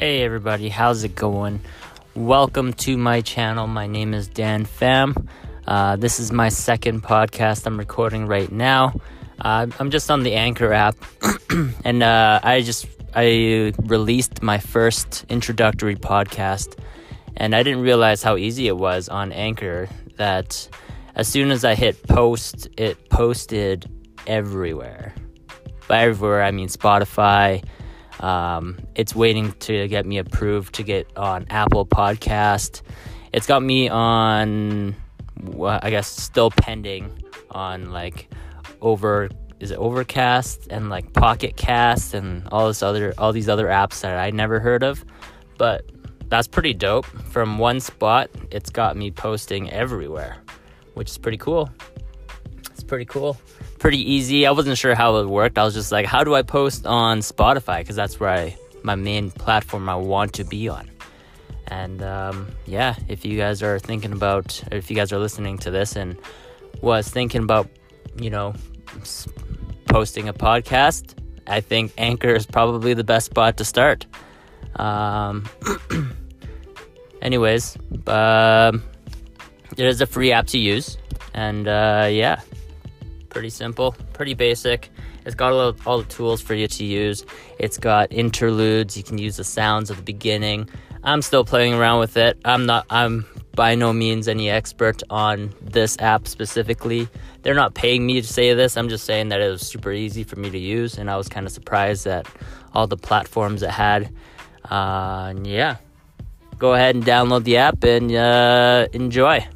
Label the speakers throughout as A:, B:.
A: Hey everybody, how's it going? Welcome to my channel. My name is Dan Pham. Uh, this is my second podcast I'm recording right now. Uh, I'm just on the Anchor app, and uh, I just I released my first introductory podcast, and I didn't realize how easy it was on Anchor. That as soon as I hit post, it posted everywhere. By everywhere, I mean Spotify. Um, it's waiting to get me approved to get on Apple Podcast. It's got me on, well, I guess, still pending on like over is it Overcast and like Pocket Cast and all this other all these other apps that I never heard of, but that's pretty dope. From one spot, it's got me posting everywhere, which is pretty cool. It's pretty cool pretty easy. I wasn't sure how it worked. I was just like, how do I post on Spotify? Because that's where I my main platform I want to be on. And um, yeah, if you guys are thinking about, if you guys are listening to this and was thinking about, you know, posting a podcast, I think Anchor is probably the best spot to start. Um, anyways, um, it is a free app to use, and uh, yeah, pretty simple, pretty basic. It's got all, all the tools for you to use. It's got interludes. You can use the sounds at the beginning. I'm still playing around with it. I'm not. I'm by no means any expert on this app specifically. They're not paying me to say this. I'm just saying that it was super easy for me to use, and I was kind of surprised at all the platforms it had. Uh, yeah, go ahead and download the app and uh, enjoy.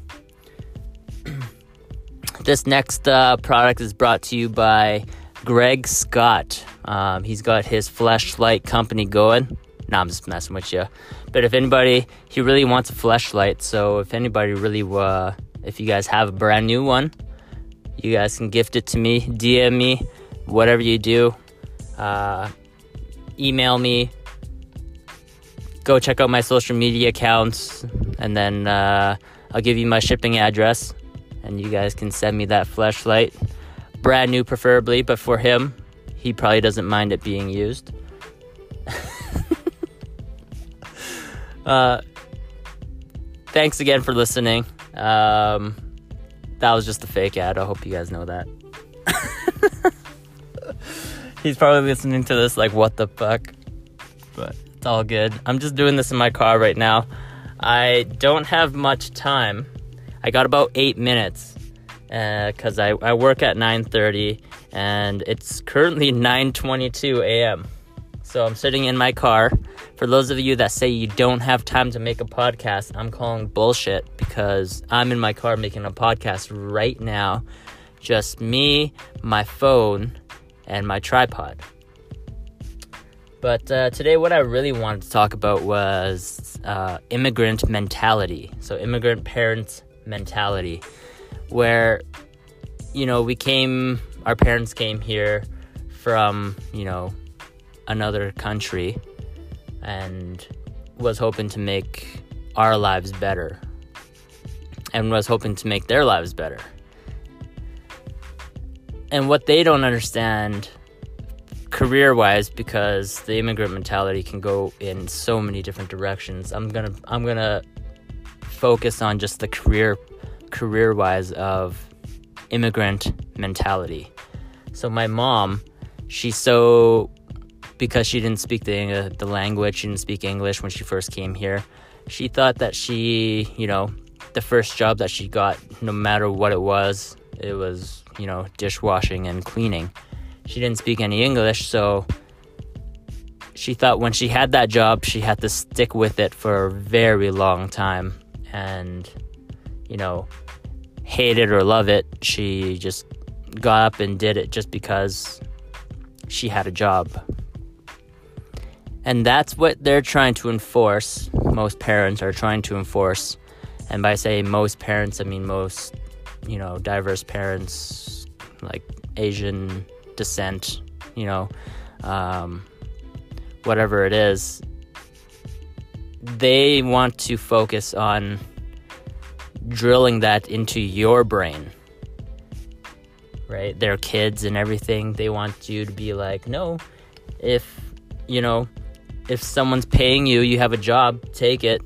A: This next uh, product is brought to you by Greg Scott. Um, he's got his flashlight company going. Nah, I'm just messing with you. But if anybody, he really wants a flashlight. So if anybody really, uh, if you guys have a brand new one, you guys can gift it to me, DM me, whatever you do. Uh, email me. Go check out my social media accounts, and then uh, I'll give you my shipping address and you guys can send me that flashlight. Brand new, preferably, but for him, he probably doesn't mind it being used. uh, thanks again for listening. Um, that was just a fake ad. I hope you guys know that. He's probably listening to this like, what the fuck? But it's all good. I'm just doing this in my car right now. I don't have much time I got about eight minutes because uh, I, I work at 9.30 and it's currently 9.22 a.m. So I'm sitting in my car. For those of you that say you don't have time to make a podcast, I'm calling bullshit because I'm in my car making a podcast right now. Just me, my phone, and my tripod. But uh, today, what I really wanted to talk about was uh, immigrant mentality. So, immigrant parents mentality where you know we came our parents came here from you know another country and was hoping to make our lives better and was hoping to make their lives better. And what they don't understand career wise because the immigrant mentality can go in so many different directions i'm gonna i'm gonna focus on just the career career wise of immigrant mentality. So my mom, she's so because she didn't speak the the language, she didn't speak English when she first came here. She thought that she, you know, the first job that she got, no matter what it was, it was, you know, dishwashing and cleaning. She didn't speak any English, so she thought when she had that job, she had to stick with it for a very long time and you know hate it or love it she just got up and did it just because she had a job. And that's what they're trying to enforce most parents are trying to enforce. And by saying most parents i mean most you know diverse parents like asian descent you know um, whatever it is they want to focus on drilling that into your brain. Right? They're kids and everything. They want you to be like, no, if, you know, if someone's paying you, you have a job, take it,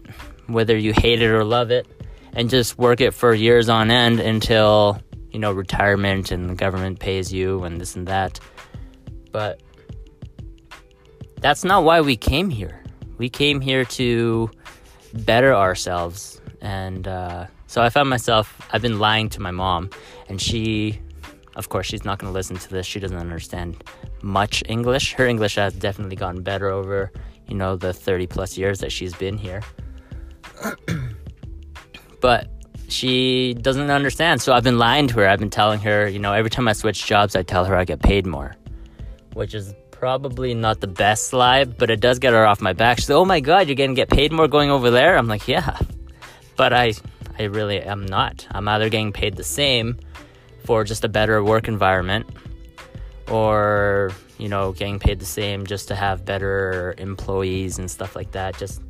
A: whether you hate it or love it, and just work it for years on end until, you know, retirement and the government pays you and this and that. But that's not why we came here. We came here to better ourselves. And uh, so I found myself, I've been lying to my mom, and she, of course, she's not going to listen to this. She doesn't understand much English. Her English has definitely gotten better over, you know, the 30 plus years that she's been here. but she doesn't understand. So I've been lying to her. I've been telling her, you know, every time I switch jobs, I tell her I get paid more, which is probably not the best lie, but it does get her off my back. She's like, "Oh my god, you're gonna get paid more going over there." I'm like, "Yeah," but I, I really am not. I'm either getting paid the same for just a better work environment, or you know, getting paid the same just to have better employees and stuff like that. Just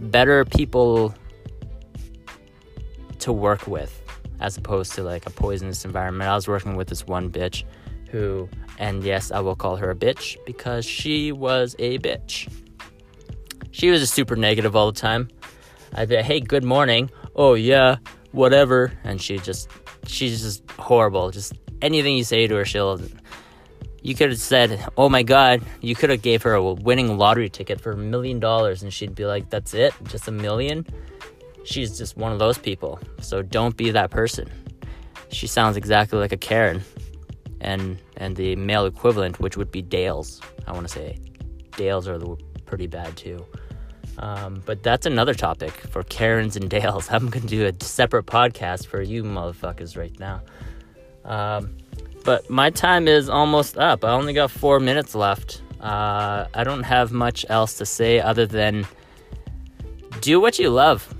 A: better people to work with, as opposed to like a poisonous environment. I was working with this one bitch who and yes, I will call her a bitch because she was a bitch. She was a super negative all the time. I'd be like, hey, good morning. Oh, yeah, whatever. And she just, she's just horrible. Just anything you say to her, she'll. You could have said, "Oh my God!" You could have gave her a winning lottery ticket for a million dollars, and she'd be like, "That's it, just a million? She's just one of those people. So don't be that person. She sounds exactly like a Karen and and the male equivalent, which would be Dales. I want to say Dales are pretty bad too. Um, but that's another topic for Karens and Dales. I'm gonna do a separate podcast for you motherfuckers right now. Um, but my time is almost up. I only got four minutes left. Uh, I don't have much else to say other than do what you love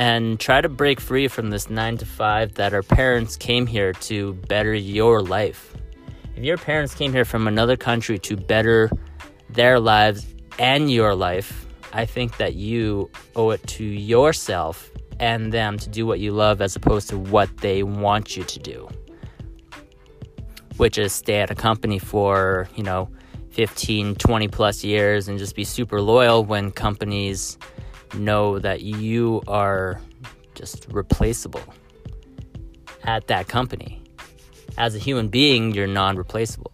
A: and try to break free from this nine to five that our parents came here to better your life. If your parents came here from another country to better their lives and your life, I think that you owe it to yourself and them to do what you love as opposed to what they want you to do. Which is stay at a company for, you know, 15, 20 plus years and just be super loyal when companies know that you are just replaceable at that company. As a human being, you're non replaceable.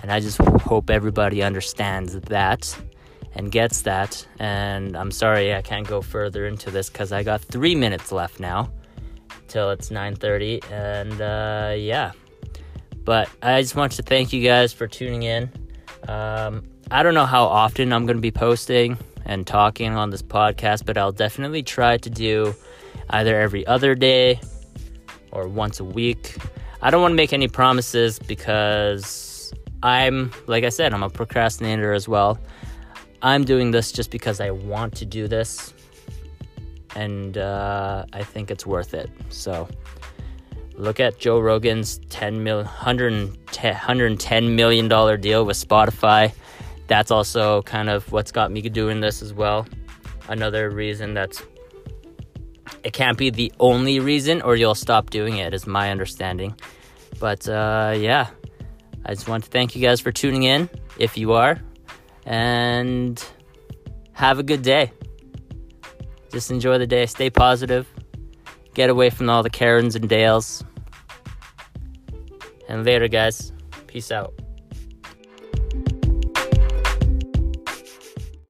A: And I just hope everybody understands that and gets that. And I'm sorry I can't go further into this because I got three minutes left now till it's 9:30. And uh, yeah, but I just want to thank you guys for tuning in. Um, I don't know how often I'm going to be posting and talking on this podcast, but I'll definitely try to do either every other day or once a week. I don't want to make any promises because I'm, like I said, I'm a procrastinator as well. I'm doing this just because I want to do this, and uh, I think it's worth it. So, look at Joe Rogan's 10 mil, 110, 110 million dollar deal with Spotify that's also kind of what's got me doing this as well. Another reason that's it can't be the only reason, or you'll stop doing it, is my understanding. But uh, yeah, I just want to thank you guys for tuning in, if you are, and have a good day. Just enjoy the day, stay positive, get away from all the Karens and Dales. And later, guys. Peace out.